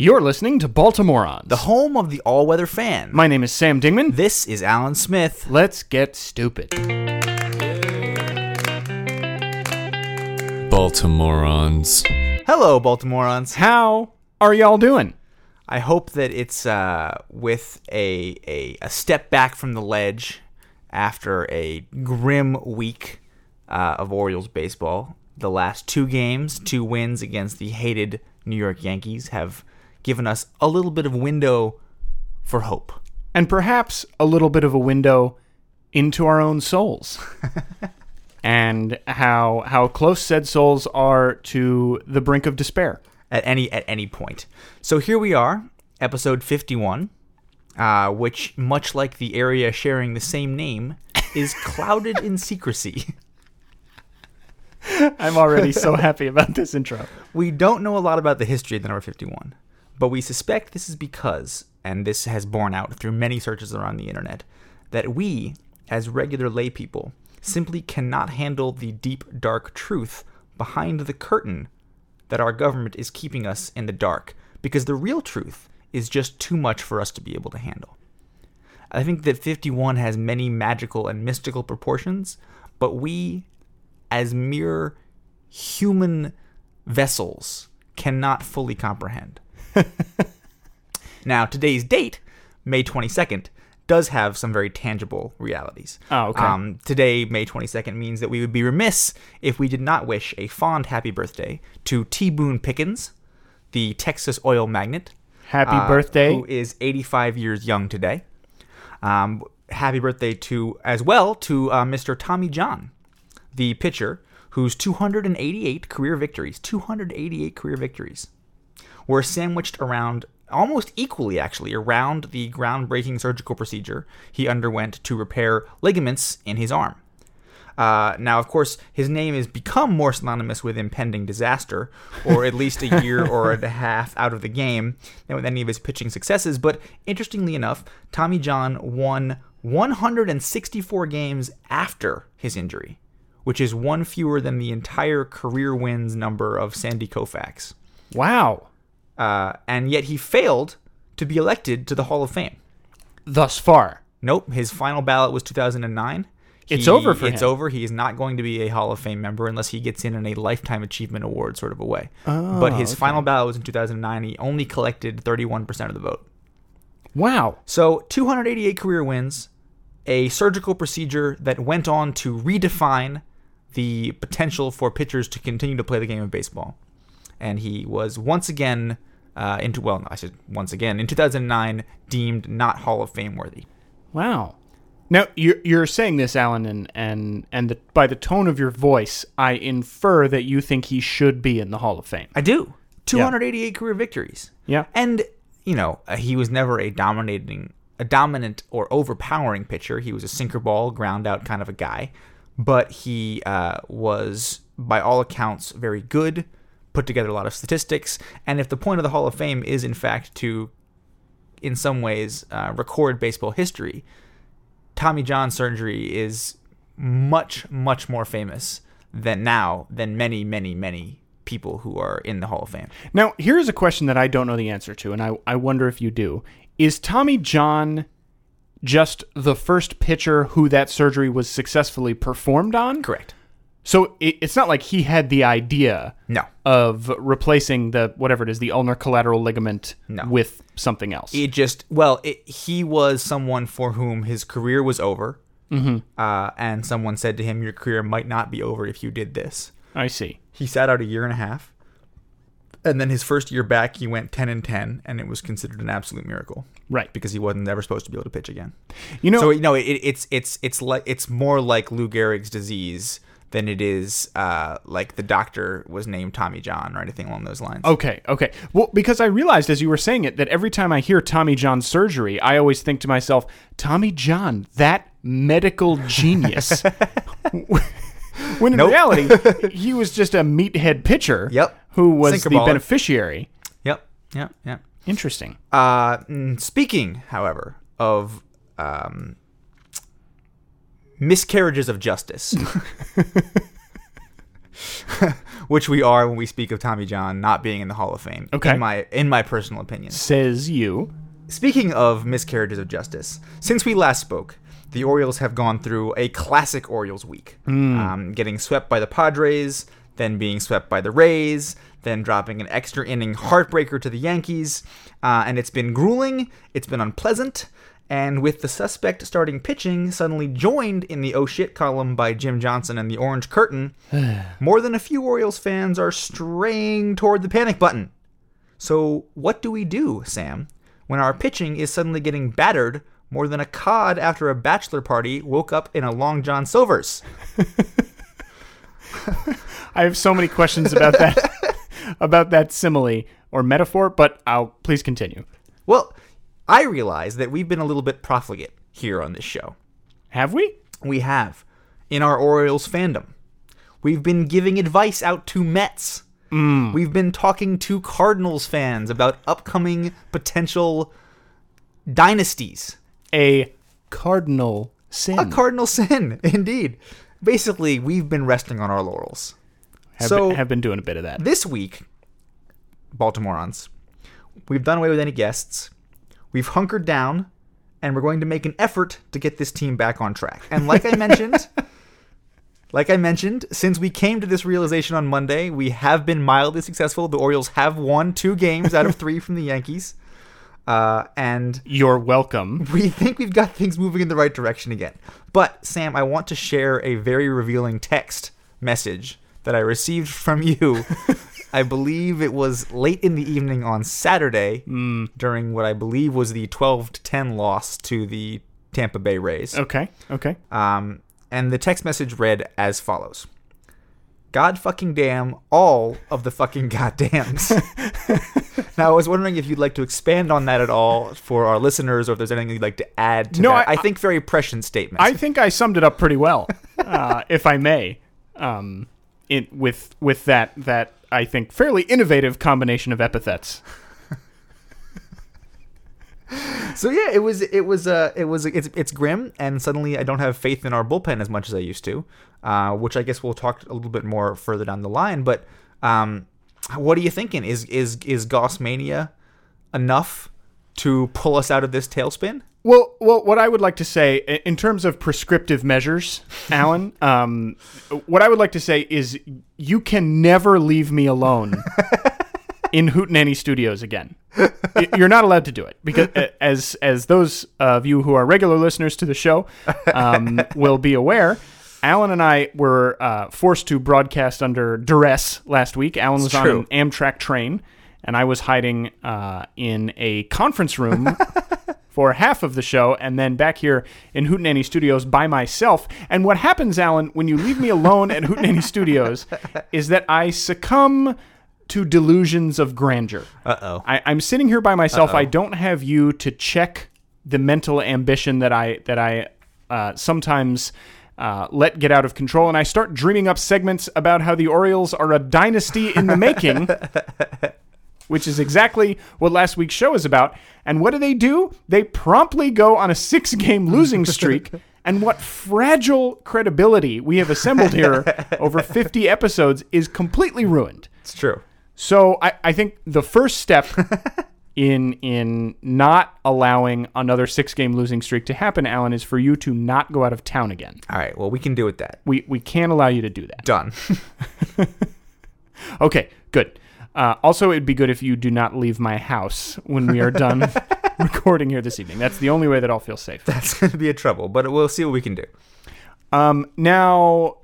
You're listening to Baltimoreans. the home of the all weather fan. My name is Sam Dingman. this is Alan Smith. Let's get stupid. Baltimoreans. Hello, Baltimoreans. How are y'all doing? I hope that it's uh, with a, a a step back from the ledge after a grim week uh, of Orioles baseball. The last two games, two wins against the hated New York Yankees, have given us a little bit of window for hope. And perhaps a little bit of a window into our own souls. and how how close said souls are to the brink of despair. at any at any point. So here we are, episode 51, uh, which much like the area sharing the same name is clouded in secrecy. I'm already so happy about this intro. We don't know a lot about the history of the number 51, but we suspect this is because, and this has borne out through many searches around the internet, that we, as regular laypeople, simply cannot handle the deep, dark truth behind the curtain that our government is keeping us in the dark, because the real truth is just too much for us to be able to handle. I think that 51 has many magical and mystical proportions, but we, as mere human vessels, cannot fully comprehend. now, today's date, May 22nd, does have some very tangible realities. Oh, okay. Um, today, May 22nd, means that we would be remiss if we did not wish a fond happy birthday to T. Boone Pickens, the Texas oil magnate. Happy uh, birthday. Who is 85 years young today. Um, happy birthday to, as well, to uh, Mr. Tommy John, the pitcher whose 288 career victories, 288 career victories, were sandwiched around almost equally actually around the groundbreaking surgical procedure he underwent to repair ligaments in his arm. Uh, now, of course, his name has become more synonymous with impending disaster, or at least a year or a half out of the game than with any of his pitching successes. But interestingly enough, Tommy John won 164 games after his injury, which is one fewer than the entire career wins number of Sandy Koufax. wow. Uh, and yet he failed to be elected to the Hall of Fame. Thus far. Nope, his final ballot was 2009. It's He- over for It's him. over. He is not going to be a Hall of Fame member unless he gets in in a lifetime achievement award sort of a way. but his final ballot was in 2009. He only collected 31% of the vote. Wow. So 288 career wins, a surgical procedure that went on to redefine the potential for pitchers to continue to play the game of baseball. And he was once again, uh, into well, I said once again in 2009 deemed not Hall of Fame worthy. Wow. Now you're you're saying this, Alan, and and and the, by the tone of your voice, I infer that you think he should be in the Hall of Fame. I do. 288 career victories. Yeah. And, you know, uh, he was never a dominating, a dominant or overpowering pitcher. He was a sinker ball, ground out kind of a guy. But he uh, was, by all accounts, very good, put together a lot of statistics. And if the point of the Hall of Fame is, in fact, to, in some ways, uh, record baseball history, Tommy John surgery is much, much more famous than now than many, many, many people who are in the Hall of Fame. Now here's a question that I don't know the answer to, and I I wonder if you do. Is Tommy John just the first pitcher who that surgery was successfully performed on? Correct. So it, it's not like he had the idea No. of replacing the whatever it is, the ulnar collateral ligament No. with something else. It just well, it, he was someone for whom his career was over, mm-hmm. uh, and someone said to him, "Your career might not be over if you did this." I see. He sat out a year and a half, and then his first year back, he went ten and ten, and it was considered an absolute miracle, Right. because he wasn't ever supposed to be able to pitch again. You know, So you know, it, it's it's it's like it's more like Lou Gehrig's disease than it is uh, like the doctor was named Tommy John or anything along those lines. Okay, okay. Well, because I realized as you were saying it that every time I hear Tommy John surgery, I always think to myself, Tommy John, that medical genius. when in Nope. reality, he was just a meathead pitcher Yep. who was the beneficiary. Yep, yep, yep. Interesting. Uh, mm, speaking, however, of um, miscarriages of justice, which we are when we speak of Tommy John not being in the Hall of Fame. Okay. In my in my personal opinion. Says you. Speaking of miscarriages of justice, since we last spoke, the Orioles have gone through a classic Orioles week, um, getting swept by the Padres, then being swept by the Rays, then dropping an extra inning heartbreaker to the Yankees, uh, and it's been grueling. It's been unpleasant. And with the suspect starting pitching suddenly joined in the oh shit column by Jim Johnson and the Orange Curtain, more than a few Orioles fans are straying toward the panic button. So, what do we do, Sam, when our pitching is suddenly getting battered more than a cod after a bachelor party woke up in a Long John Silver's? I have so many questions about that about that simile or metaphor, but I'll please continue. Well, I realize that we've been a little bit profligate here on this show. Have we? We have, in our Orioles fandom. We've been giving advice out to Mets. Mm. We've been talking to Cardinals fans about upcoming potential dynasties. A cardinal sin. A cardinal sin, indeed. Basically, we've been resting on our laurels. have, so- been, have been doing a bit of that. This week, Baltimoreans, we've done away with any guests. We've hunkered down, and we're going to make an effort to get this team back on track. And like I mentioned, like I mentioned, since we came to this realization on Monday, we have been mildly successful. The Orioles have won two games out of three from the Yankees. Uh, and You're welcome. we think we've got things moving in the right direction again. But Sam, I want to share a very revealing text message that I received from you. I believe it was late in the evening on Saturday during what I believe was the 12 to 10 loss to the Tampa Bay Rays. Okay. Okay. Um, and the text message read as follows. God fucking damn all of the fucking goddams. now, I was wondering if you'd like to expand on that at all for our listeners, or if there's anything you'd like to add to No, that. I- I, think very prescient statement. I think I summed it up pretty well, uh, if I may. Um, it, with with that that I think fairly innovative combination of epithets. so yeah, it was it was uh it was it's it's grim, and suddenly I don't have faith in our bullpen as much as I used to, uh, which I guess we'll talk a little bit more further down the line. But um, what are you thinking? Is is is Goss mania enough to pull us out of this tailspin? Well, well, what I would like to say in terms of prescriptive measures, Alan, um, what I would like to say is you can never leave me alone in Hootenanny Studios again. You're not allowed to do it because, as as those of you who are regular listeners to the show um, will be aware. Alan and I were uh, forced to broadcast under duress last week. Alan was on an Amtrak train, and I was hiding uh, in a conference room for half of the show and then back here in Hootenanny Studios by myself. And what happens, Alan, when you leave me alone at Hootenanny Studios is that I succumb to delusions of grandeur. Uh oh. I'm sitting here by myself. I don't have you to check the mental ambition that I that I uh, sometimes uh, let get out of control, and I start dreaming up segments about how the Orioles are a dynasty in the making. Which is exactly what last week's show is about. And what do they do? They promptly go on a six game losing streak. And what fragile credibility we have assembled here over 50 episodes is completely ruined. It's true. So I, I think the first step in in not allowing another six game losing streak to happen, Alan, is for you to not go out of town again. All right. Well, we can do with that. We we can't allow you to do that. Done. Okay, good. Uh, also, it'd be good if you do not leave my house when we are done recording here this evening. That's the only way that I'll feel safe. That's going to be a trouble, but we'll see what we can do. Um, now,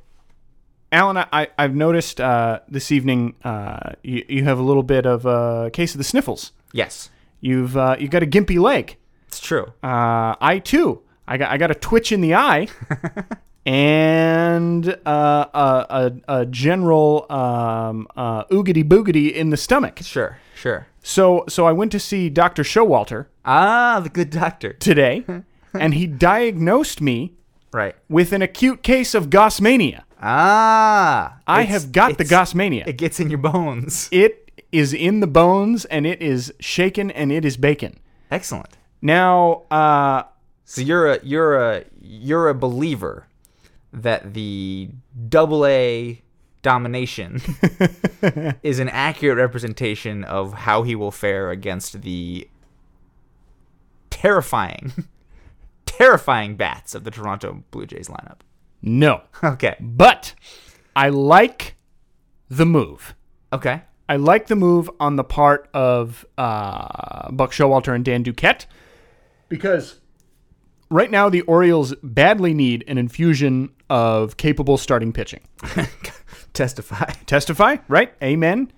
Alan, I, I've noticed uh, this evening uh, you, you have a little bit of a case of the sniffles. Yes, You've uh, you got a gimpy leg. it's true. Uh, I too. I got I got a twitch in the eye, and uh, a, a a general um, uh, oogity boogity in the stomach. Sure, sure. So so I went to see Doctor Showalter Ah, the good doctor. today, and he diagnosed me Right. with an acute case of gossmania. Ah, I have got the gossmania. It gets in your bones. It is in the bones, and it is shaken, and it is bacon. Excellent. Now, uh, So you're a you're a you're a believer that the double A domination is an accurate representation of how he will fare against the terrifying, terrifying bats of the Toronto Blue Jays lineup. No. Okay. But I like the move. Okay. I like the move on the part of uh, Buck Showalter and Dan Duquette because right now the Orioles badly need an infusion of capable starting pitching. Testify. Testify, right? Amen.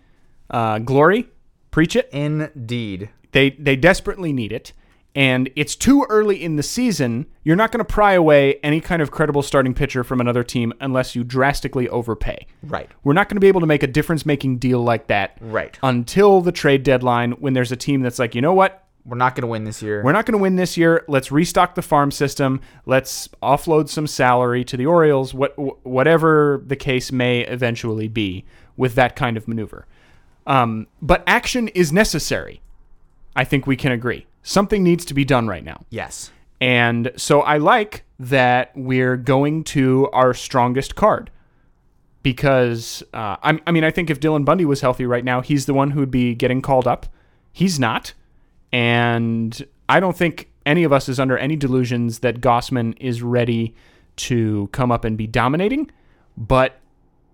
Uh, glory, preach it. Indeed. They they desperately need it, and it's too early in the season. You're not going to pry away any kind of credible starting pitcher from another team unless you drastically overpay. Right. We're not going to be able to make a difference-making deal like that Right. until the trade deadline when there's a team that's like, you know what? We're not going to win this year. We're not going to win this year. Let's restock the farm system. Let's offload some salary to the Orioles. What whatever the case may eventually be with that kind of maneuver. Um, but action is necessary. I think we can agree. Something needs to be done right now. yes. And so I like that we're going to our strongest card because uh, I, I mean I think if Dylan Bundy was healthy right now, he's the one who would be getting called up. He's not, and I don't think any of us is under any delusions that Gausman is ready to come up and be dominating. But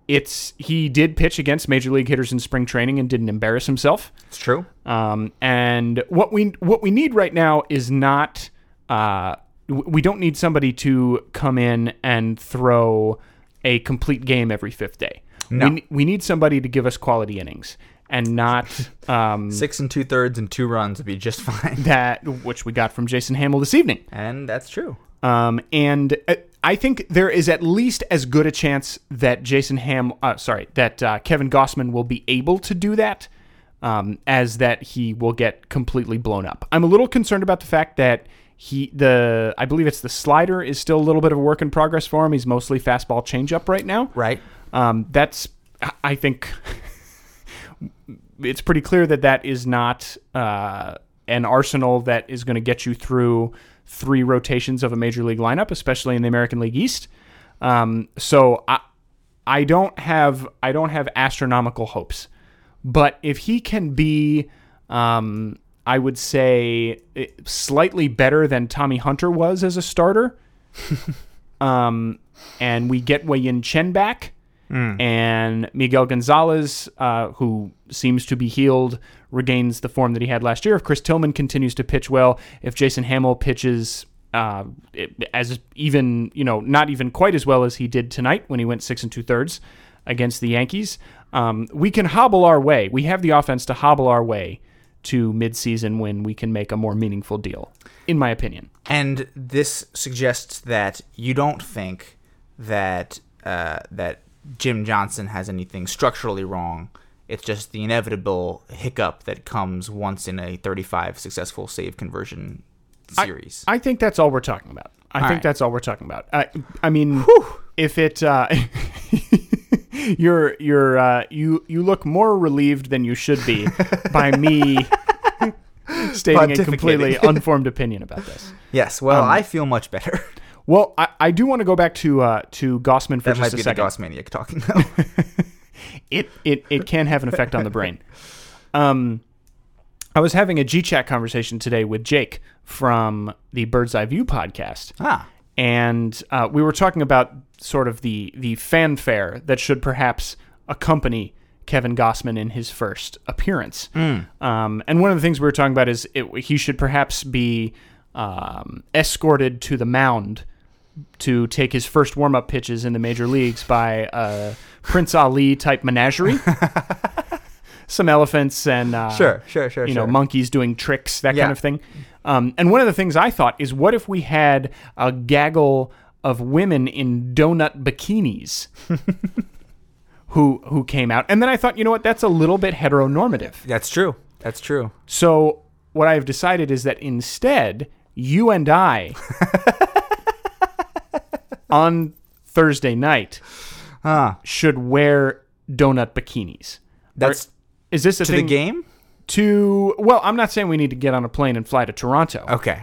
it's he did pitch against major league hitters in spring training and didn't embarrass himself. It's true. Um, and what we what we need right now is not uh, we don't need somebody to come in and throw a complete game every fifth day. No. We, we need somebody to give us quality innings and not um, Six and two thirds and two runs would be just fine. that which we got from Jason Hammel this evening. And that's true. Um, and uh, I think there is at least as good a chance that Jason Ham, uh, sorry, that uh, Kevin Gausman will be able to do that um, as that he will get completely blown up. I'm a little concerned about the fact that he, the, I believe it's the slider is still a little bit of a work in progress for him. He's mostly fastball changeup right now. Right. Um, that's, I think, it's pretty clear that that is not uh, an arsenal that is going to get you through three rotations of a major league lineup, especially in the American League East. Um, so I, I don't have, I don't have astronomical hopes, but if he can be, um, I would say eh, slightly better than Tommy Hunter was as a starter. um, and we get Wei Yin Chen back, and Miguel Gonzalez, uh, who seems to be healed, regains the form that he had last year. If Chris Tillman continues to pitch well, if Jason Hammel pitches uh, as even you know not even quite as well as he did tonight when he went six and two thirds against the Yankees, um, we can hobble our way. We have the offense to hobble our way to midseason when we can make a more meaningful deal, in my opinion. And this suggests that you don't think that uh, that Jim Johnson has anything structurally wrong. It's just the inevitable hiccup that comes once in a 35 successful save conversion series. I think that's all we're talking about. I All think right. that's all we're talking about. I, I mean, if it, uh, you're you're uh, you you look more relieved than you should be by me stating a completely unformed opinion about this. yes. Um, Well, I feel much better. Well, I, I do want to go back to uh, to Gausman for that might just a be the second. Goss Maniac talking though. it it it can have an effect on the brain. Um, I was having a G chat conversation today with Jake from the Bird's Eye View podcast. ah. and uh, we were talking about sort of the the fanfare that should perhaps accompany Kevin Gausman in his first appearance. Um, and one of the things we were talking about is it, he should perhaps be um, escorted to the mound to take his first warm up pitches in the major leagues by a Prince Ali type menagerie. Some elephants and uh, Sure, sure, sure, you know monkeys doing tricks, that Yeah. kind of thing. Um, and one of the things I thought is, what if we had a gaggle of women in donut bikinis who who came out? And then I thought, you know what? That's a little bit heteronormative. That's true. That's true. So what I've decided is that instead, you and I on Thursday night Ah. should wear donut bikinis. That's Is this a to thing the game? to? Well, I'm not saying we need to get on a plane and fly to Toronto, Okay.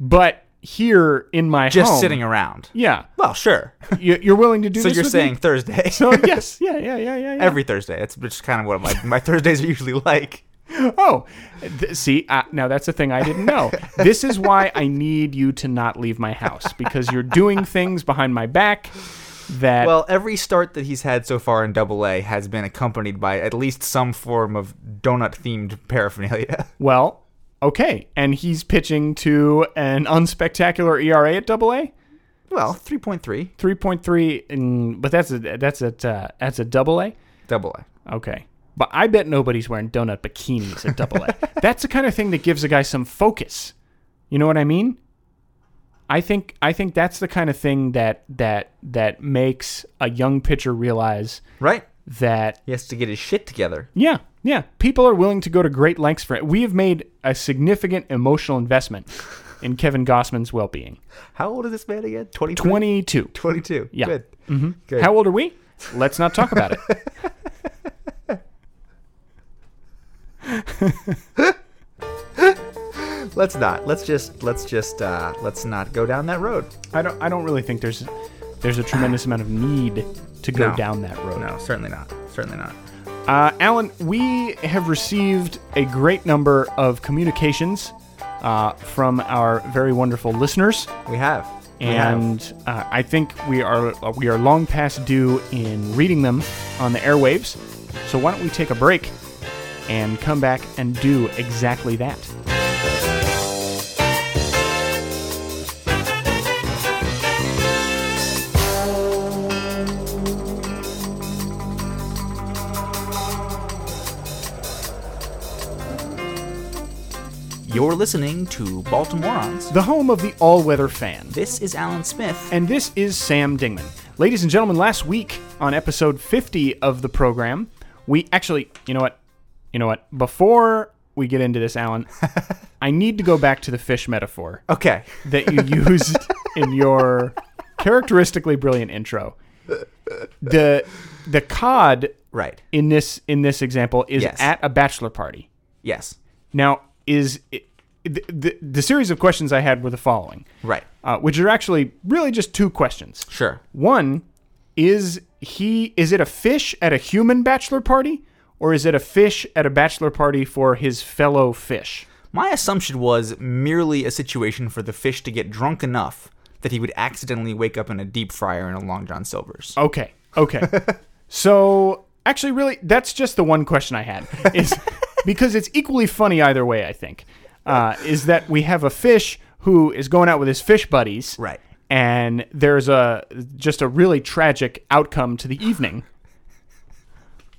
but here in my Just home. sitting around. Yeah, Well, sure. You- you're willing to do so you're saying me? Thursday. So yes, yeah, yeah, yeah, yeah. yeah. Every Thursday. That's just kind of what my, my Thursdays are usually like. Oh, th- see, uh, now that's a thing I didn't know. this is why I need you to not leave my house because you're doing things behind my back that. Well, every start that he's had so far in Double A has been accompanied by at least some form of donut themed paraphernalia. well, okay, and he's pitching to an unspectacular ERA at Double A, Well, 3.3 three point three, and but that's a that's a uh, that's a Double A. Double A. Okay. But I bet nobody's wearing donut bikinis at double A. That's the kind of thing that gives a guy some focus. You know what I mean? I think I think that's the kind of thing that that that makes a young pitcher realize Right? that He has to get his shit together. yeah, yeah, people are willing to go to great lengths for it. We have made a significant emotional investment in Kevin Gausman's well-being. How old is this man again? 22? 22. 22. Yeah. Good. Mm-hmm. Good. How old are we? Let's not talk about it. let's not. Let's just let's just uh let's not go down that road. I don't I don't really think there's there's a tremendous amount of need to go No. down that road. No, certainly not. Certainly not. Uh, Alan, we have received a great number of communications uh, from our very wonderful listeners, We have. We have. and uh, I think we are uh, we are long past due in reading them on the airwaves. So why don't we take a break and come back and do exactly that? You're listening to Baltimoreans. The home of the all-weather fan. This is Alan Smith. And this is Sam Dingman. Ladies and gentlemen, last week on episode 50 of the program, we actually, you know what? You know what? Before we get into this, Alan, I need to go back to the fish metaphor Okay. that you used in your characteristically brilliant intro. The the cod Right. in this in this example is Yes. at a bachelor party. Yes. Now, is it, the, the the series of questions I had were the following, Right. uh, which are actually really just two questions. Sure. One is he is it a fish at a human bachelor party or is it a fish at a bachelor party for his fellow fish? My assumption was merely a situation for the fish to get drunk enough that he would accidentally wake up in a deep fryer in a Long John Silver's. Okay. Okay. so actually really that's just the one question I had is because it's equally funny either way I think. Uh, is that we have a fish who is going out with his fish buddies. Right. And there's a just a really tragic outcome to the evening.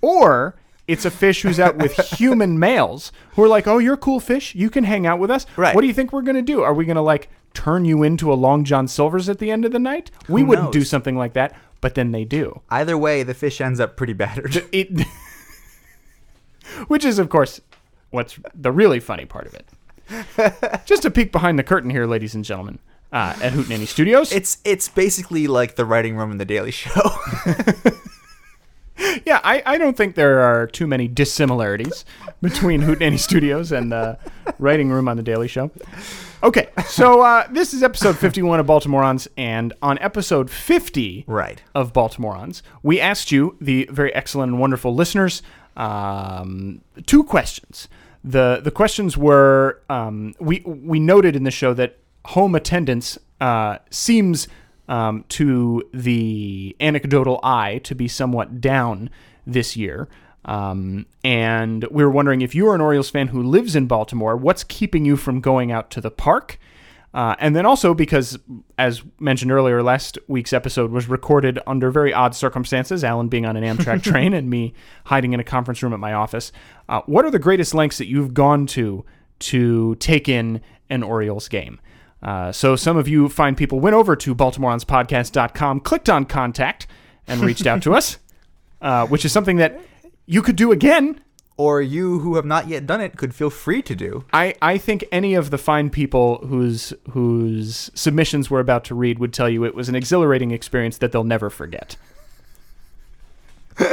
Or it's a fish who's out with human males who are like, "Oh, you're a cool fish. You can hang out with us. Right. What do you think we're gonna do? Are we gonna like turn you into a Long John Silver's at the end of the night? We Who wouldn't do knows? something like that, but then they do. Either way, the fish ends up pretty battered. It, which is, of course, what's the really funny part of it. Just a peek behind the curtain here, ladies and gentlemen, uh, at Hootenanny Studios. It's it's basically like the writing room in the Daily Show. Yeah, I, I don't think there are too many dissimilarities between Hootenanny Studios and the writing room on The Daily Show. Okay, so uh, this is episode 51 of Baltimoreans, and on episode 50 right. of Baltimoreans, we asked you, the very excellent and wonderful listeners, um, two questions. The the questions were um, we we noted in the show that home attendance uh, seems um, to the anecdotal eye to be somewhat down this year. Um, and we were wondering if you are an Orioles fan who lives in Baltimore, what's keeping you from going out to the park? Uh, and then also because, as mentioned earlier, last week's episode was recorded under very odd circumstances, Alan being on an Amtrak train and me hiding in a conference room at my office. Uh, what are the greatest lengths that you've gone to to take in an Orioles game? Uh, so some of you fine people went over to BaltimoreAnsPodcast.com, clicked on contact, and reached out to us, uh, which is something that you could do again Or you who have not yet done it could feel free to do. I, I think any of the fine people whose whose submissions we're about to read would tell you it was an exhilarating experience that they'll never forget.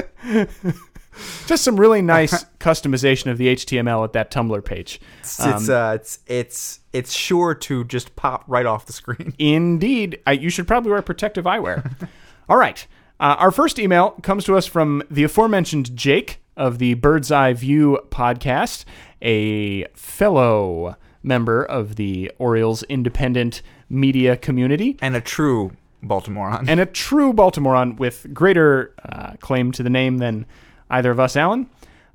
Just some really nice customization of the HTML at that Tumblr page. It's it's, uh, it's it's it's sure to just pop right off the screen. Indeed, I, you should probably wear protective eyewear. All right. Uh, our first email comes to us from the aforementioned Jake of the Bird's Eye View podcast, a fellow member of the Orioles independent media community, And a true Baltimorean. and a true Baltimorean with greater uh, claim to the name than either of us, Alan.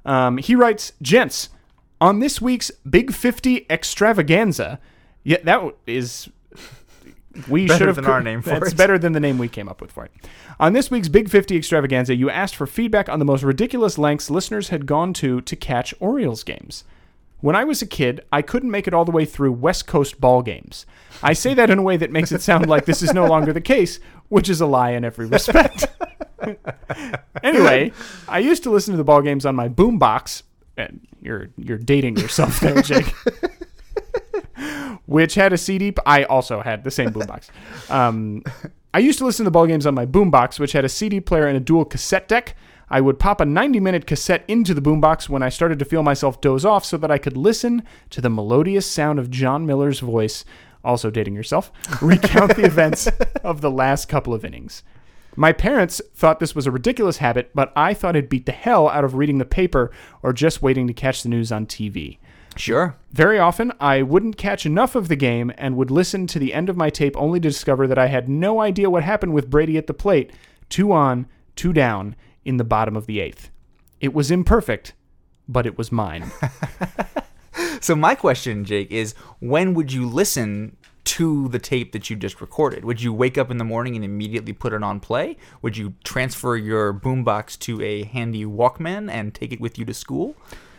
Um, he writes, Gents, on this week's Big 50 extravaganza, yeah, that is. We should have our name for That's it. better than the name we came up with for it. On this week's Big 50 extravaganza, you asked for feedback on the most ridiculous lengths listeners had gone to to catch Orioles games. When I was a kid, I couldn't make it all the way through West Coast ball games. I say that in a way that makes it sound like this is no longer the case, which is a lie in every respect. anyway, I used to listen to the ball games on my boombox. And you're you're dating yourself there, Jake. Which had a CD. I also had the same boombox. Um, I used to listen to the ball games on my boombox, which had a CD player and a dual cassette deck. I would pop a 90 minute cassette into the boombox when I started to feel myself doze off so that I could listen to the melodious sound of Jon Miller's voice, also dating yourself, recount the events of the last couple of innings. My parents thought this was a ridiculous habit, but I thought it beat the hell out of reading the paper or just waiting to catch the news on TV. sure. Very often, I wouldn't catch enough of the game and would listen to the end of my tape only to discover that I had no idea what happened with Brady at the plate, two on, two down, in the bottom of the eighth. It was imperfect, but it was mine. So my question, Jake, is when would you listen to the tape that you just recorded? Would you wake up in the morning and immediately put it on play? Would you transfer your boombox to a handy Walkman and take it with you to school?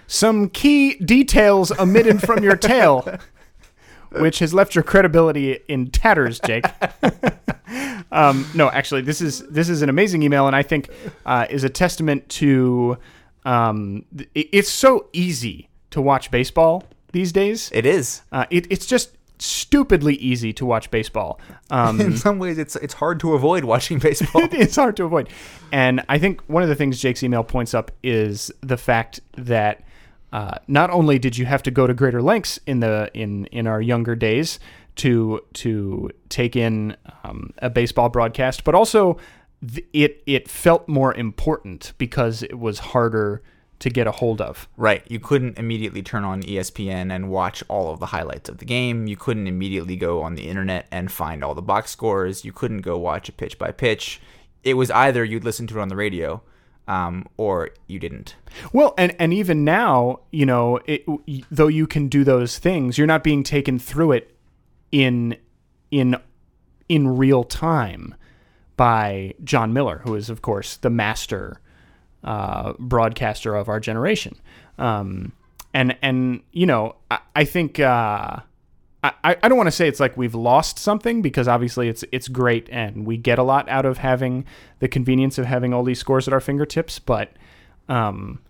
Some key details omitted from your tale, which has left your credibility in tatters, Jake. um, no, actually, this is this is an amazing email, and I think uh, is a testament to. Um, it- it's so easy to watch baseball these days. It is. Uh, it, it's just stupidly easy to watch baseball. Um, In some ways, it's it's hard to avoid watching baseball. it's hard to avoid. And I think one of the things Jake's email points up is the fact that uh, not only did you have to go to greater lengths in the in in our younger days to to take in um, a baseball broadcast, but also th- it it felt more important because it was harder to get a hold of. Right. You couldn't immediately turn on ESPN and watch all of the highlights of the game. You couldn't immediately go on the internet and find all the box scores. You couldn't go watch a pitch by pitch. It was either you'd listen to it on the radio um, or you didn't. Well, and and even now, you know, it, though you can do those things, you're not being taken through it in in in real time by Jon Miller, who is of course the master uh, broadcaster of our generation. Um, and and you know, I, I think uh, I I don't want to say it's like we've lost something because obviously it's it's great and we get a lot out of having the convenience of having all these scores at our fingertips, but um,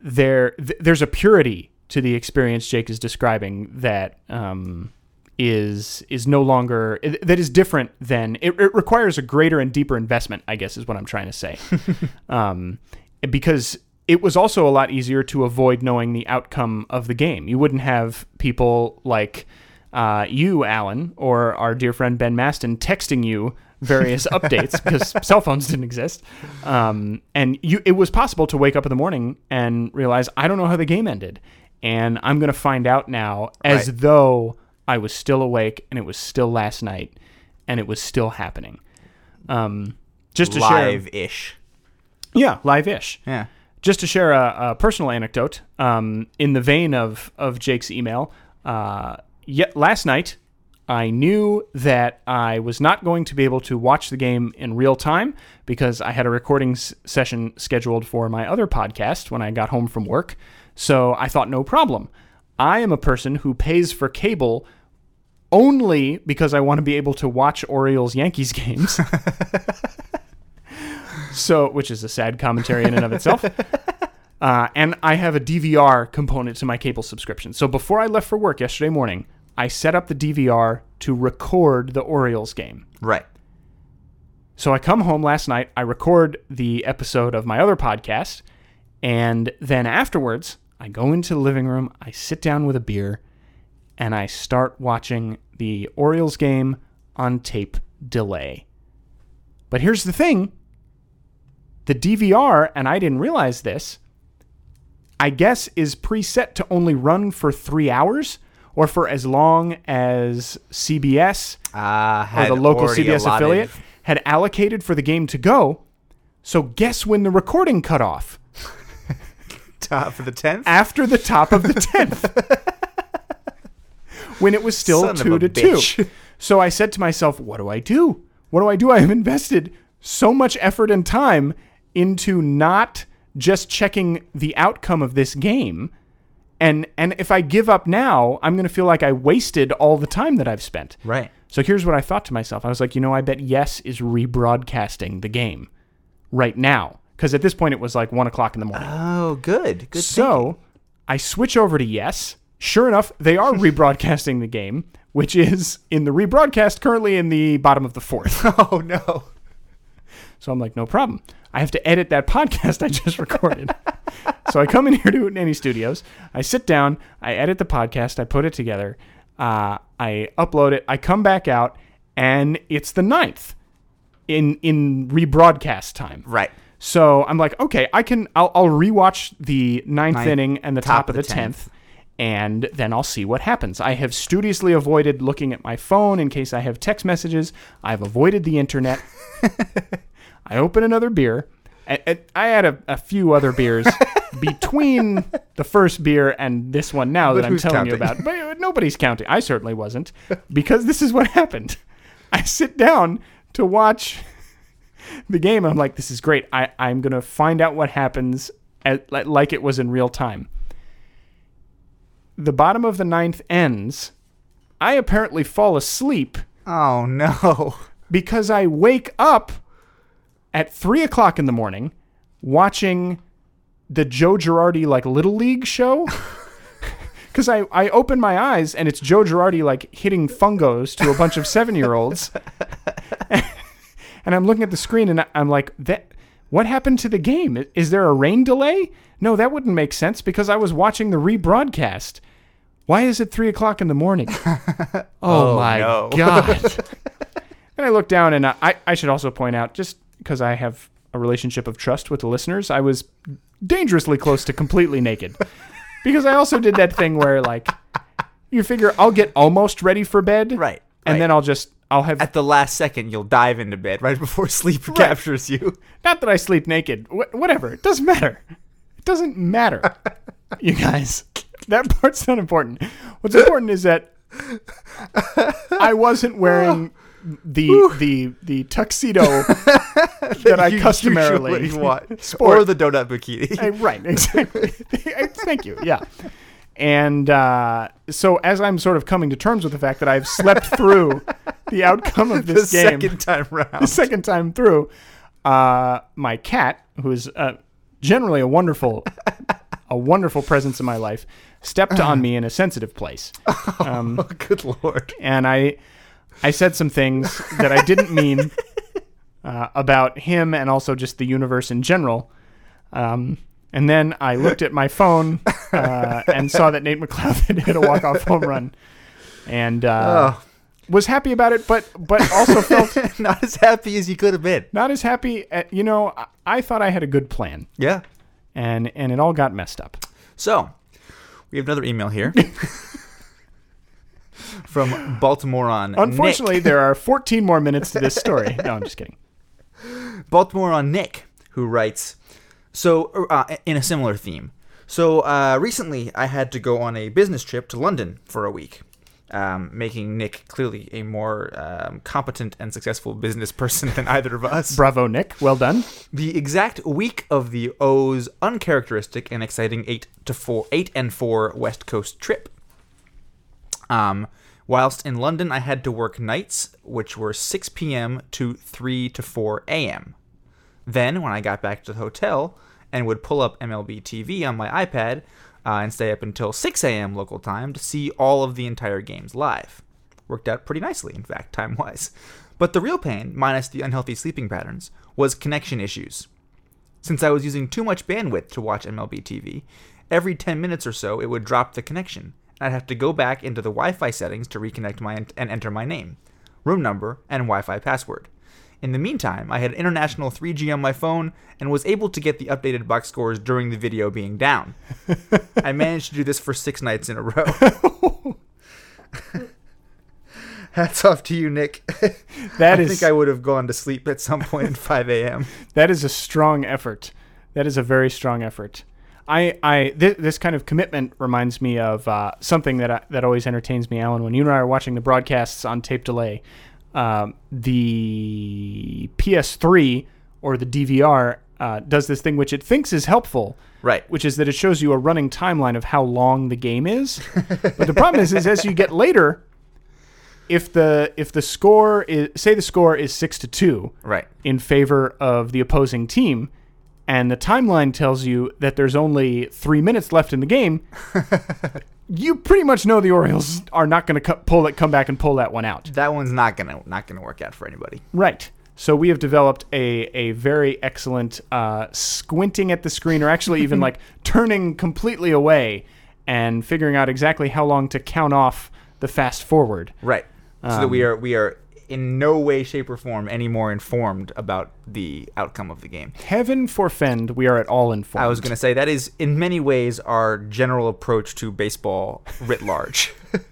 there th- there's a purity to the experience Jake is describing that um, is is no longer that is different than it, it requires a greater and deeper investment. I guess is what I'm trying to say, um, because it was also a lot easier to avoid knowing the outcome of the game. You wouldn't have people like uh, you, Alan, or our dear friend Ben Maston texting you various updates because cell phones didn't exist. Um, and you, it was possible to wake up in the morning and realize I don't know how the game ended, and I'm going to find out now as Right. though I was still awake and it was still last night and it was still happening. Um, just to share, Live ish. Yeah, live-ish Yeah. just to share a, a personal anecdote um, in the vein of, of Jake's email, uh, yet last night I knew that I was not going to be able to watch the game in real time because I had a recording s- session scheduled for my other podcast when I got home from work. So I thought, no problem. I am a person who pays for cable only because I want to be able to watch Orioles Yankees games. so, which is a sad commentary in and of itself. Uh, and I have a DVR component to my cable subscription. So before I left for work yesterday morning, I set up the DVR to record the Orioles game. Right. So I come home last night, I record the episode of my other podcast, And then afterwards, I go into the living room, I sit down with a beer, and I start watching the Orioles game on tape delay. But here's the thing the DVR, and I didn't realize this, I guess is preset to only run for three hours or for as long as CBS Uh, or the local CBS affiliate had allocated for the game to go. So guess when the recording cut off? Top for the tenth. After the top of the 10th. when it was still Son 2 to bitch. 2. So I said to myself, what do I do? What do I do? I have invested so much effort and time into not just checking the outcome of this game. And and if I give up now, I'm going to feel like I wasted all the time that I've spent. Right. So here's what I thought to myself. I was like, you know, I bet Yes is rebroadcasting the game right now. Because at this point it was like one o'clock in the morning. Oh, good. Good. so I switch over to Yes. Sure enough, they are rebroadcasting the game, which is in the rebroadcast currently in the bottom of the fourth. Oh no. So I'm like, no problem. I have to edit that podcast I just recorded. so I come in here to Nanny Studios. I sit down. I edit the podcast. I put it together. Uh, I upload it. I come back out, and it's the ninth in in rebroadcast time. Right. So I'm like, okay, I can. I'll, I'll rewatch the ninth, Ninth, inning and the top, of the tenth, and then I'll see what happens. I have studiously avoided looking at my phone in case I have text messages. I've avoided the internet. I open another beer. And, and I had a, a few other beers between the first beer and this one now But that I'm who's telling you counting? about. But uh, nobody's counting. I certainly wasn't because this is what happened. I sit down to watch the game. I'm like, this is great. I, I'm going to find out what happens at, li- like it was in real time. The bottom of the ninth ends. I apparently fall asleep Oh no. because I wake up at three o'clock in the morning watching the Joe Girardi like Little League show. Because I, I open my eyes and it's Joe Girardi like hitting fungos to a bunch of seven year olds. and I'm looking at the screen and I'm like, that what happened to the game? Is there a rain delay? No, that wouldn't make sense because I was watching the rebroadcast. Why is it three o'clock in the morning? oh, Oh, my god! and I look down, and I, I should also point out, just because I have a relationship of trust with the listeners, I was dangerously close to completely naked. Because I also did that thing where, like, you figure I'll get almost ready for bed, Right. and right. then I'll just I'll have at the last second you'll dive into bed right before sleep captures you. not that I sleep naked, wh- whatever. It doesn't matter. It doesn't matter, you guys. That part's not important. What's important is that I wasn't wearing the the the tuxedo that I customarily want. sport. or the donut bikini. Uh, right, exactly. Thank you. Yeah. And uh, so, as I'm sort of coming to terms with the fact that I've slept through the outcome of the this game, second time round, the second time through, uh, my cat, who is uh, generally a wonderful, a wonderful presence in my life, stepped on me in a sensitive place, um, Oh, good lord. and I, I said some things that I didn't mean uh, about him and also just the universe in general. Um, and then I looked at my phone uh, and saw that Nate McLouth had hit a walk-off home run, and uh, Oh, was happy about it, but but also felt not as happy as you could have been. not as happy. At, you know, I, I thought I had a good plan, Yeah. and and it all got messed up. So, we have another email here from Baltimorean Unfortunately, there are 14 more minutes to this story. No, I'm just kidding. Baltimorean Nick, who writes, so uh, in a similar theme. So uh, recently, I had to go on a business trip to London for a week, um, making Nick clearly a more um, competent and successful business person than either of us. Bravo, Nick. Well done. The exact week of the O's uncharacteristic and exciting eight to four, eight and four West Coast trip. Um, whilst in London, I had to work nights, which were 6 p.m. to 3 to 4 a.m. Then, when I got back to the hotel and would pull up MLB TV on my iPad uh, and stay up until 6 a.m. local time to see all of the entire games live. Worked out pretty nicely, in fact, time wise. But the real pain, minus the unhealthy sleeping patterns, was connection issues. Since I was using too much bandwidth to watch MLB TV, every 10 minutes or so it would drop the connection. I'd have to go back into the Wi Fi settings to reconnect my and enter my name, room number, and Wi Fi password. In the meantime, I had international 3G on my phone and was able to get the updated box scores during the video being down. I managed to do this for six nights in a row. Hats off to you, Nick. That I is- think I would have gone to sleep at some point at 5 a.m. That is a strong effort. That is a very strong effort. I, I th- this kind of commitment reminds me of uh, something that I, that always entertains me, Alan. When you and I are watching the broadcasts on tape delay, um, the PS3 or the DVR uh, does this thing which it thinks is helpful, Right. which is that it shows you a running timeline of how long the game is. but the problem is, is as you get later, if the if the score is say the score is six to two, Right. in favor of the opposing team, and the timeline tells you that there's only three minutes left in the game, you pretty much know the Orioles are not going to co- pull it, come back and pull that one out. That one's not gonna not gonna work out for anybody. Right. So we have developed a a very excellent uh, squinting at the screen, or actually even like turning completely away and figuring out exactly how long to count off the fast forward. Right. So that we are we are in no way, shape, or form any more informed about the outcome of the game. Heaven forfend, we are at all informed. I was gonna say that is in many ways our general approach to baseball writ large.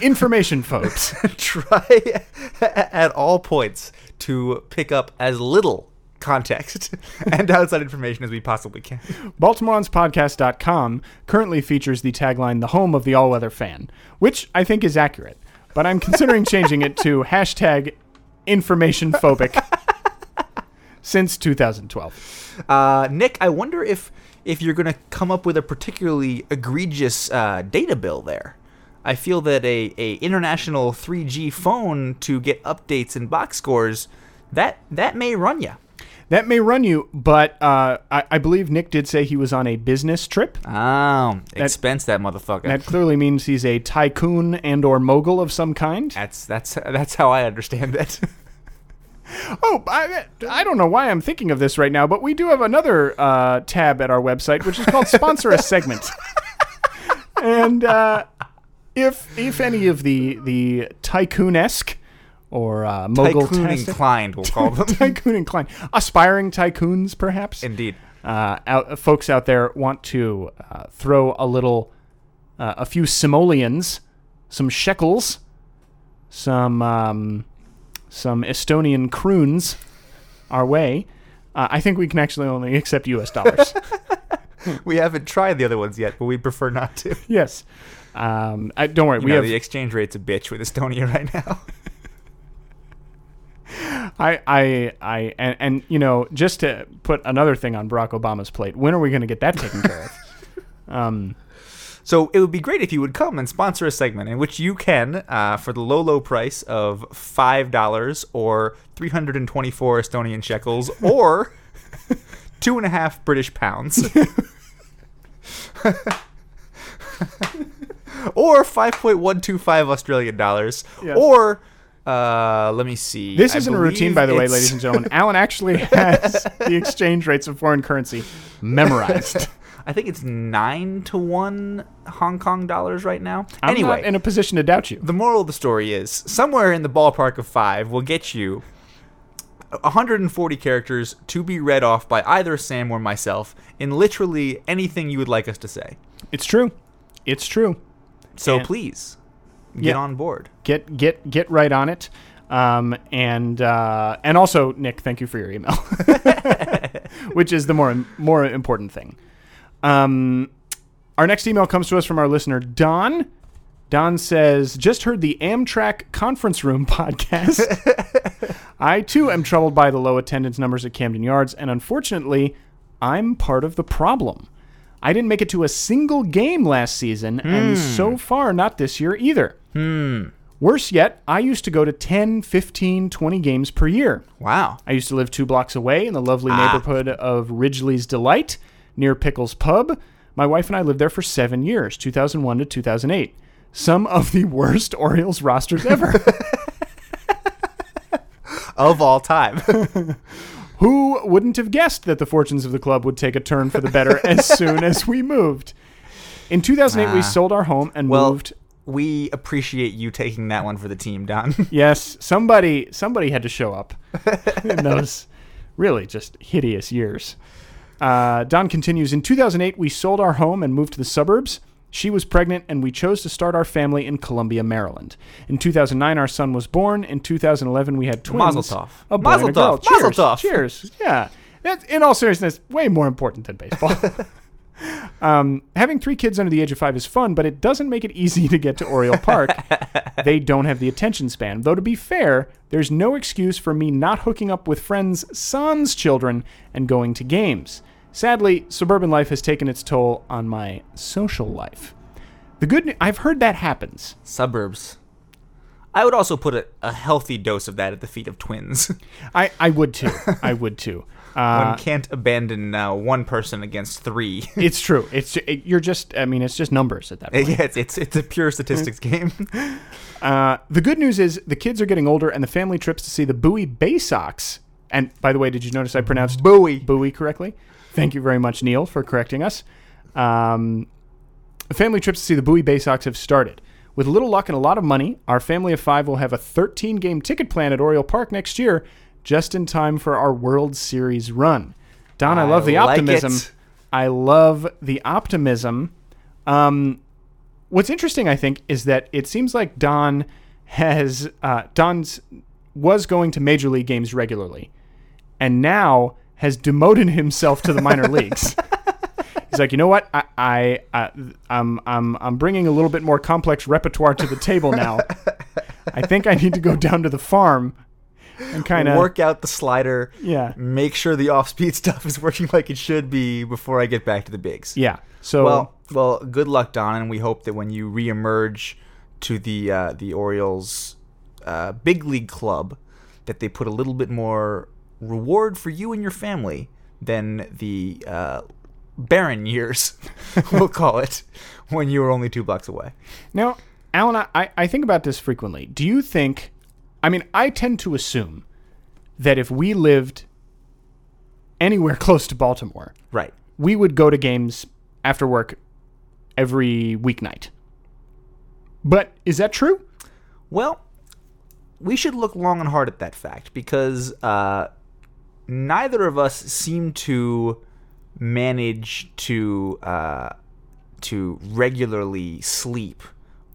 information, folks. Try at all points to pick up as little context and outside information as we possibly can. BaltimoreansPodcast.com currently features the tagline "The Home of the All-Weather Fan," which I think is accurate, but I'm considering changing it to hashtag information phobic since 2012. Uh, Nick, I wonder if if you're going to come up with a particularly egregious uh, data bill there. I feel that a, a international 3G phone to get updates and box scores that that may run you. That may run you, but uh, I, I believe Nick did say he was on a business trip. Oh, expense that motherfucker. That clearly means he's a tycoon and/or mogul of some kind. that's that's that's how I understand it. Oh, I, I don't know why I'm thinking of this right now, but we do have another uh, tab at our website, which is called Sponsor a Segment. and uh, if if any of the the tycoon-esque or uh, mogul Tycoon inclined, we'll call them. tycoon inclined, aspiring tycoons, perhaps, Indeed. uh, out, folks out there want to uh, throw a little, uh, a few simoleons, some shekels, some um, some Estonian kroons our way. Uh, I think we can actually only accept U.S. dollars. We haven't tried the other ones yet, but we prefer not to. yes. Um, I, don't worry. You we know, have. the exchange rate's a bitch with Estonia right now. I, I, I, and, and you know, just to put another thing on Barack Obama's plate, when are we going to get that taken care of? Um, So it would be great if you would come and sponsor a segment in which you can, uh, for the low, low price of five dollars or three hundred and twenty-four Estonian shekels or two and a half British pounds, or five point one two five Australian dollars, Yes. or uh, let me see. This I isn't a routine, by the way, ladies and gentlemen. Alan actually has the exchange rates of foreign currency memorized. I think it's nine to one Hong Kong dollars right now. I'm anyway, not in a position to doubt you. the moral of the story is somewhere in the ballpark of five will get you 140 characters to be read off by either Sam or myself in literally anything you would like us to say. It's true. It's true. So And- please get Yeah. on board. Get get get right on it. Um, and uh, and also, Nick, thank you for your email, which is the more more important thing. Um, our next email comes to us from our listener Don. Don says, "Just heard the Amtrak conference room podcast. I too am troubled by the low attendance numbers at Camden Yards, and unfortunately, I'm part of the problem. I didn't make it to a single game last season, and hmm. so far not this year either. Hmm. Worse yet, I used to go to 10, 15, 20 games per year. Wow. I used to live two blocks away in the lovely ah. neighborhood of Ridgely's Delight near Pickles Pub. My wife and I lived there for seven years, 2001 to 2008. Some of the worst Orioles rosters ever. of all time. Who wouldn't have guessed that the fortunes of the club would take a turn for the better as soon as we moved? In 2008, we Ah. sold our home and well, moved. we appreciate you taking that one for the team, Don. Yes, somebody somebody had to show up in those really just hideous years. Uh, Don continues In 2008, we sold our home and moved to the suburbs. She was pregnant, and we chose to start our family in Columbia, Maryland. In 2009, our son was born. In 2011, we had twins. Mazel tov. A boy Mazel and a girl. tov. Mazel Cheers. tov. Cheers. Yeah. That's, in all seriousness, way more important than baseball. Um, having three kids under the age of five is fun, but it doesn't make it easy to get to Oriole Park. they don't have the attention span. Though, to be fair, there's no excuse for me not hooking up with friends' sons' children and going to games. Sadly, suburban life has taken its toll on my social life. The good I've heard that happens. Suburbs. I would also put a, a healthy dose of that at the feet of twins. I, I would too. I would too. Uh, One can't abandon uh, one person against three. it's true. It's it, you're just. I mean, it's just numbers at that point. yeah, it's, it's it's a pure statistics game. Uh, the good news is the kids are getting older, and the family trips to see the Bowie Baysox. And by the way, did you notice I pronounced Bowie. Bowie correctly? Thank you very much, Neil, for correcting us. Um, family trips to see the Bowie Baysox have started. With a little luck and a lot of money, our family of five will have a 13 game ticket plan at Oriole Park next year, just in time for our World Series run. Don, I, I love the like optimism. it. I love the optimism. Um, what's interesting, I think, is that it seems like Don has uh, Don's was going to major league games regularly, and now has demoted himself to the minor leagues. He's like, you know what? I, I, I I'm, I'm, I'm bringing a little bit more complex repertoire to the table now. I think I need to go down to the farm and kind of Work out the slider. Yeah. Make sure the off-speed stuff is working like it should be before I get back to the bigs. Yeah. So Well, well, good luck, Don, and we hope that when you reemerge to the uh, the Orioles uh, big league club, that they put a little bit more reward for you and your family than the uh, barren years, we'll call it, when you were only two blocks away. Now, Alan, I, I think about this frequently. Do you think, I mean, I tend to assume that if we lived anywhere close to Baltimore, Right. we would go to games after work every weeknight. But is that true? Well, we should look long and hard at that fact because uh, neither of us seem to manage to uh, to regularly sleep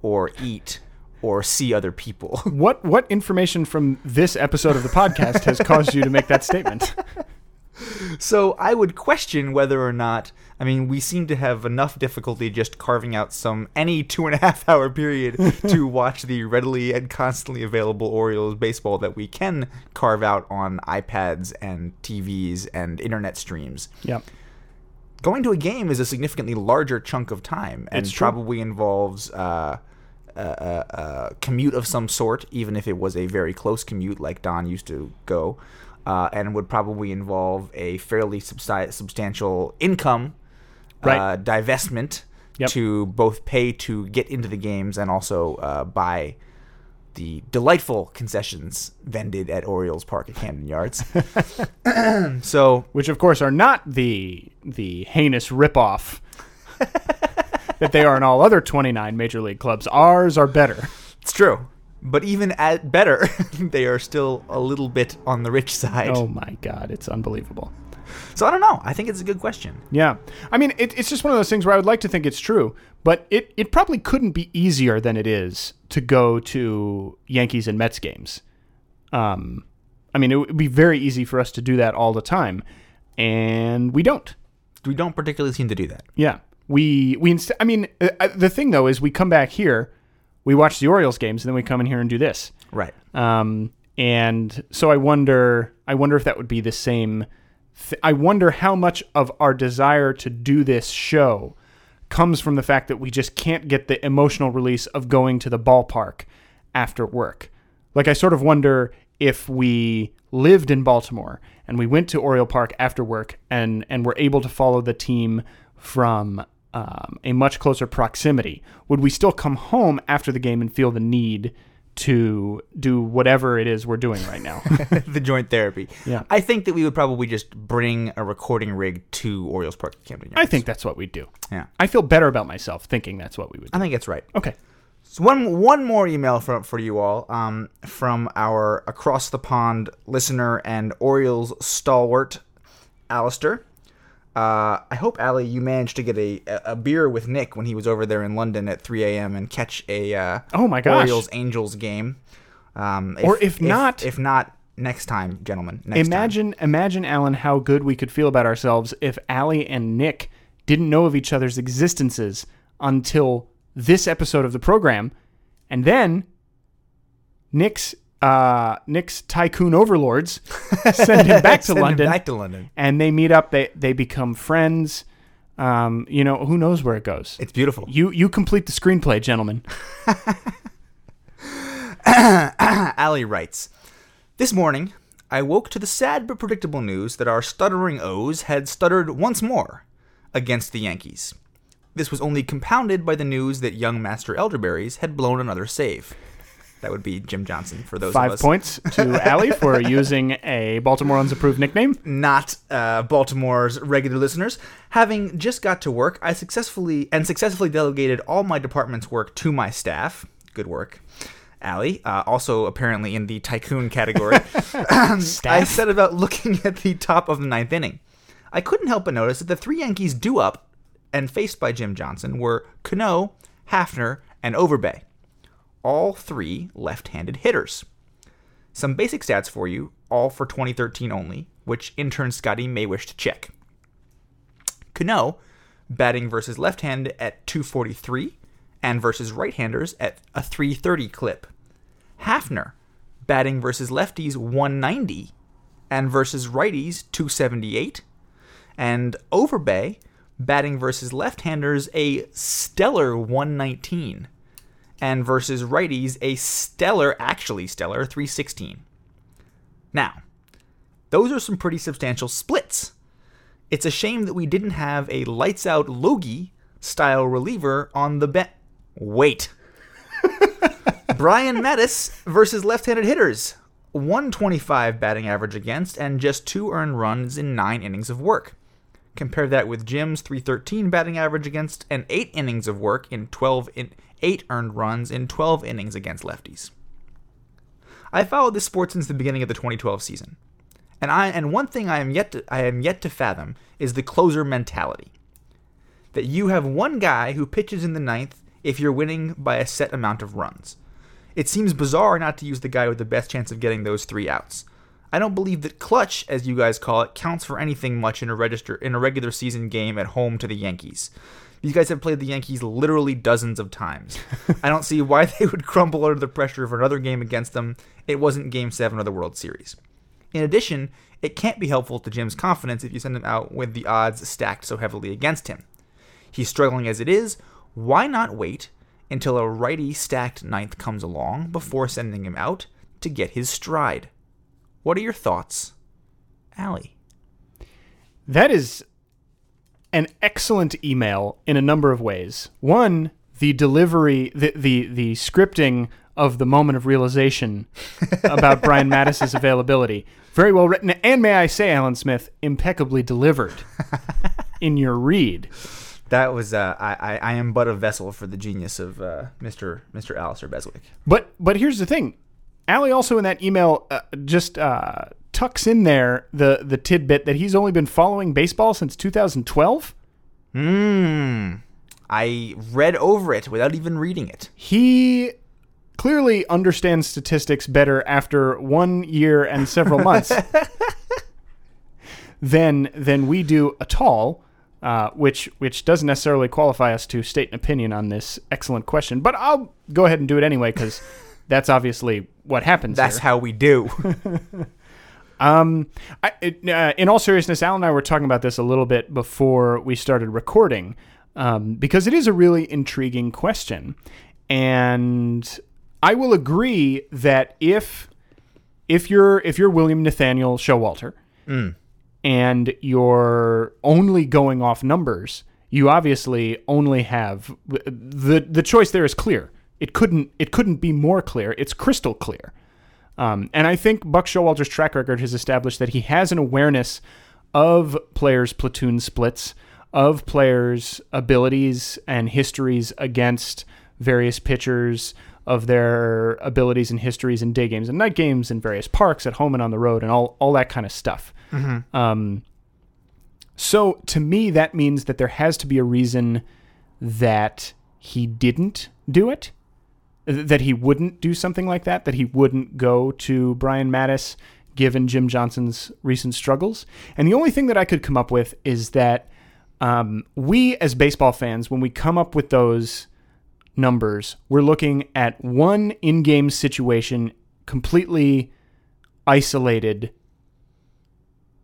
or eat or see other people. What what information from this episode of the podcast has caused you to make that statement? so I would question whether or not. I mean, we seem to have enough difficulty just carving out some any two and a half hour period to watch the readily and constantly available Orioles baseball that we can carve out on iPads and TVs and internet streams. Yep. Going to a game is a significantly larger chunk of time and probably involves uh, a, a, a commute of some sort, even if it was a very close commute like Don used to go, uh, and would probably involve a fairly subsi- substantial income Right. uh, divestment Yep. to both pay to get into the games and also uh, buy the delightful concessions vended at Orioles Park at Camden Yards. so Which of course are not the the heinous ripoff that they are in all other 29 major league clubs. Ours are better. It's true. But even at better, they are still a little bit on the rich side. Oh my god, it's unbelievable. So I don't know. I think it's a good question. Yeah. I mean, it, it's just one of those things where I would like to think it's true, but it, it probably couldn't be easier than it is to go to Yankees and Mets games. Um, I mean, it would be very easy for us to do that all the time, and we don't. We don't particularly seem to do that. Yeah. We, we inst- I mean, uh, uh, the thing though is we come back here, we watch the Orioles games, and then we come in here and do this. Right. Um, and so I wonder, I wonder if that would be the same. Th- I wonder how much of our desire to do this show comes from the fact that we just can't get the emotional release of going to the ballpark after work. Like I sort of wonder if we lived in Baltimore and we went to Oriole Park after work and and were able to follow the team from um, a much closer proximity, would we still come home after the game and feel the need to do whatever it is we're doing right now. the joint therapy. Yeah. I think that we would probably just bring a recording rig to Orioles Park Camden Yards. I think that's what we do. Yeah. I feel better about myself thinking that's what we would do. I think that's right. Okay. So one one more email for for you all um, from our across the pond listener and Orioles stalwart, Alistair. Uh, I hope Ali, you managed to get a, a beer with Nick when he was over there in London at 3 a.m. and catch a uh, Oh my gosh. Orioles Angels game. Um, Or if not- if not next time, gentlemen. Next time. Imagine, imagine, Alan, how good we could feel about ourselves if Ali and Nick didn't know of each other's existences until this episode of the program, and then Nick's uh, Nick's tycoon overlords send him back to Send him London, back to London. and they meet up. They they become friends. Um, you know, who knows where it goes. It's beautiful. You you complete the screenplay, gentlemen. Ali writes This morning, I woke to the sad but predictable news that our stuttering O's had stuttered once more against the Yankees. This was only compounded by the news that young Master Elderberries had blown another save. That would be Jim Johnson for those of Five points to Allie for using a Baltimore approved nickname. not uh, Baltimore's regular listeners. Having just got to work, I successfully and successfully delegated all my department's work to my staff. Good work. Allie, uh, also apparently in the tycoon category. I set about looking at the top of the ninth inning. I couldn't help but notice that the three Yankees due up and faced by Jim Johnson were Cano, Hafner, and Overbay. All three left handed hitters. Some basic stats for you, all for 2013 only, which intern Scotty may wish to check. Cano, batting versus left hand at 243 and versus right handers at a 330 clip. Hafner, batting versus lefties 190 and versus righties 278. And Overbay, batting versus left handers a stellar 119 and versus righties a stellar, actually stellar 316. Now, those are some pretty substantial splits. It's a shame that we didn't have a lights out LOOGY style reliever on the bench. Wait. Brian Matusz versus left handed hitters. 125 batting average against and just two earned runs in nine innings of work. Compare that with Jim's 313 batting average against and eight innings of work in 12 in eight earned runs in 12 innings against lefties. I followed this sport since the beginning of the 2012 season. And I and one thing I am yet to, I am yet to fathom is the closer mentality. That you have one guy who pitches in the ninth if you're winning by a set amount of runs. It seems bizarre not to use the guy with the best chance of getting those three outs. I don't believe that clutch, as you guys call it, counts for anything much in a register in a regular season game at home to the Yankees. These guys have played the Yankees literally dozens of times. I don't see why they would crumble under the pressure of another game against them. It wasn't Game 7 of the World Series. In addition, it can't be helpful to Jim's confidence if you send him out with the odds stacked so heavily against him. He's struggling as it is. Why not wait until a righty stacked ninth comes along before sending him out to get his stride? What are your thoughts, Allie? That is an excellent email in a number of ways. One, the delivery, the the, the scripting of the moment of realization about Brian Matusz's availability. Very well written, and may I say, Alan Smith, impeccably delivered in your read. That was uh, I, I I am but a vessel for the genius of uh, Mr. Mr. Alistair Beswick. But but here's the thing, Allie also in that email uh, just uh, tucks in there the the tidbit that he's only been following baseball since 2012. Hmm. I read over it without even reading it. He clearly understands statistics better after one year and several months than than we do at all. Uh, which which doesn't necessarily qualify us to state an opinion on this excellent question, but I'll go ahead and do it anyway because that's obviously what happens. That's here. how we do. Um, I, it, uh, in all seriousness, Al and I were talking about this a little bit before we started recording, um, because it is a really intriguing question, and I will agree that if if you're if you're William Nathaniel Showalter, and you're only going off numbers, you obviously only have the the choice there is clear. it couldn't it couldn't be more clear. It's crystal clear. Um, and I think Buck Showalter's track record has established that he has an awareness of players' platoon splits, of players' abilities and histories against various pitchers, of their abilities and histories in day games and night games in various parks, at home and on the road, and all, all that kind of stuff. Mm-hmm. Um, so to me, that means that there has to be a reason that he didn't do it that he wouldn't do something like that, that he wouldn't go to Brian Matusz given Jim Johnson's recent struggles. And the only thing that I could come up with is that um, we, as baseball fans, when we come up with those numbers, we're looking at one in game situation completely isolated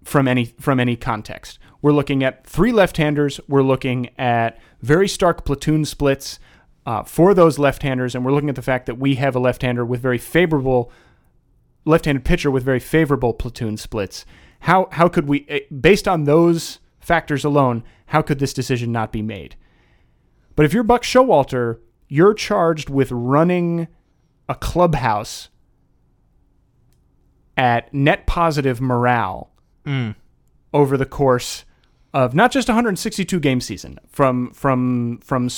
from any from any context. We're looking at three left-handers. We're looking at very stark platoon splits uh, for those left-handers, and we're looking at the fact that we have a left-hander with very favorable left-handed pitcher with very favorable platoon splits. How how could we, eh, based on those factors alone, how could this decision not be made? But if you're Buck Showalter, you're charged with running a clubhouse at net positive morale Mm. over the course of not just 162 game season from from from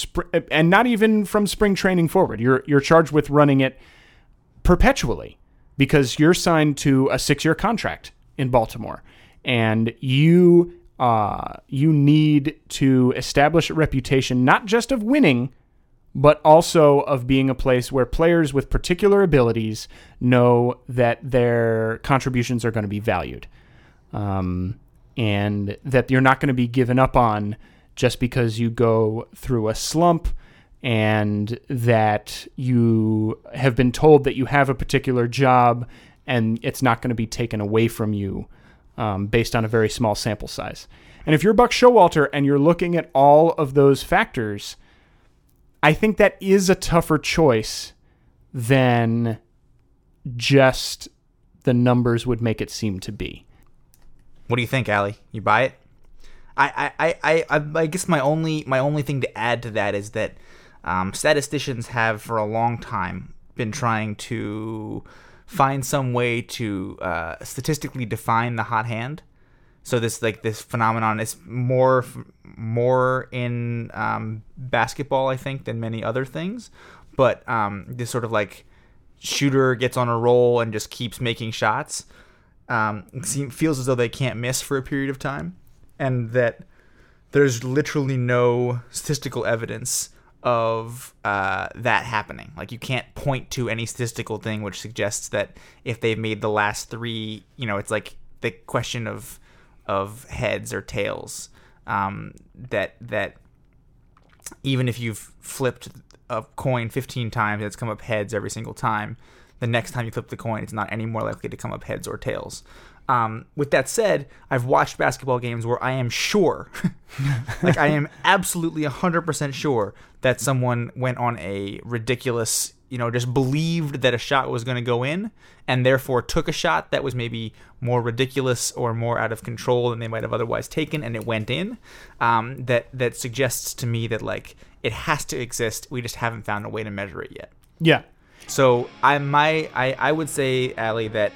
and not even from spring training forward. You're you're charged with running it perpetually because you're signed to a six year contract in Baltimore, and you uh, you need to establish a reputation not just of winning, but also of being a place where players with particular abilities know that their contributions are going to be valued um, and that you're not going to be given up on just because you go through a slump and that you have been told that you have a particular job and it's not going to be taken away from you um, based on a very small sample size. And if you're Buck Showalter and you're looking at all of those factors, I think that is a tougher choice than just the numbers would make it seem to be. What do you think, Allie? You buy it? I, I, I, I, I guess my only my only thing to add to that is that um, statisticians have for a long time been trying to find some way to uh, statistically define the hot hand. So this like this phenomenon is more more in um, basketball, I think, than many other things. But um, this sort of like shooter gets on a roll and just keeps making shots. Um, feels as though they can't miss for a period of time, and that there's literally no statistical evidence of uh, that happening. Like you can't point to any statistical thing which suggests that if they've made the last three, you know, it's like the question of of heads or tails. Um, that that even if you've flipped a coin 15 times, it's come up heads every single time. The next time you flip the coin, it's not any more likely to come up heads or tails. Um, with that said, I've watched basketball games where I am sure, like I am absolutely 100% sure that someone went on a ridiculous, you know, just believed that a shot was going to go in and therefore took a shot that was maybe more ridiculous or more out of control than they might have otherwise taken and it went in. Um, that, that suggests to me that like it has to exist. We just haven't found a way to measure it yet. Yeah. So I my I, I would say, Ali, that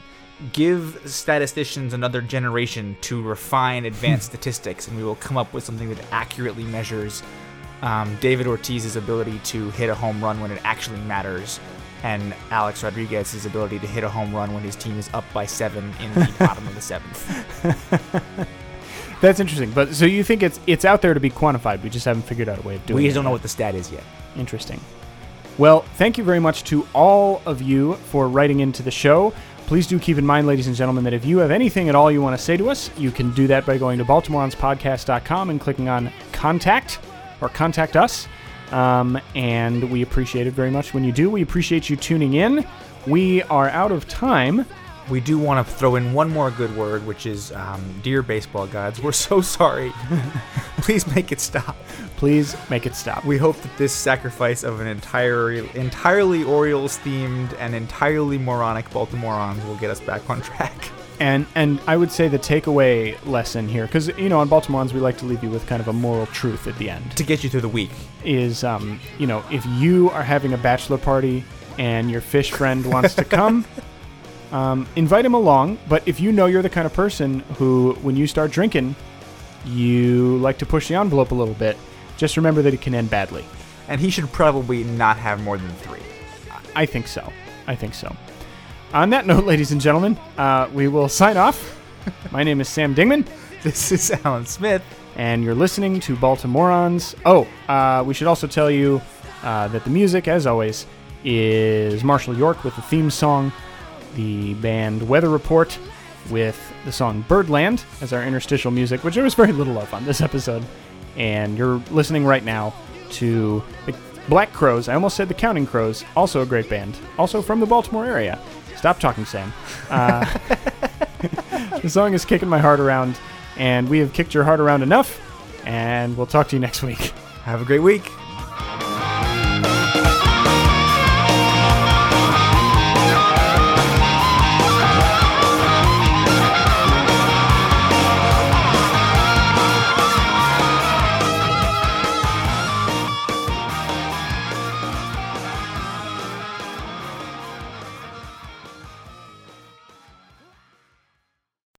give statisticians another generation to refine advanced statistics, and we will come up with something that accurately measures um, David Ortiz's ability to hit a home run when it actually matters, and Alex Rodriguez's ability to hit a home run when his team is up by seven in the bottom of the seventh. That's interesting. But so you think it's it's out there to be quantified? We just haven't figured out a way of doing We it. just don't know what the stat is yet. Interesting. Well, thank you very much to all of you for writing into the show. Please do keep in mind, ladies and gentlemen, that if you have anything at all you want to say to us, you can do that by going to baltimoreanspodcast.com and clicking on contact or contact us. Um, and we appreciate it very much when you do. We appreciate you tuning in. We are out of time. We do want to throw in one more good word, which is um, Dear Baseball Gods, we're so sorry. Please make it stop. Please make it stop. We hope that this sacrifice of an entirely, entirely Orioles themed and entirely moronic Baltimoreans will get us back on track. And and I would say the takeaway lesson here, because you know on Baltimoreans we like to leave you with kind of a moral truth at the end, To get you through the week. is um, you know if you are having a bachelor party and your fish friend wants to come, um, invite him along. But if you know you're the kind of person who, when you start drinking, you like to push the envelope a little bit, just remember that it can end badly. And he should probably not have more than three. I think so. I think so. On that note, ladies and gentlemen, uh, we will sign off. My name is Sam Dingman, This is Alan Smith. and you're listening to Baltimoreans. Oh, uh, we should also tell you uh, that the music, as always, is Marshall York with the theme song, the band Weather Report with the song Birdland as our interstitial music, which there was very little of on this episode. And you're listening right now to the Black Crowes. I almost said the Counting Crows, also a great band, also from the Baltimore area. Stop talking, Sam. Uh, the song is Kicking My Heart Around, and we have kicked your heart around enough, and we'll talk to you next week. Have a great week.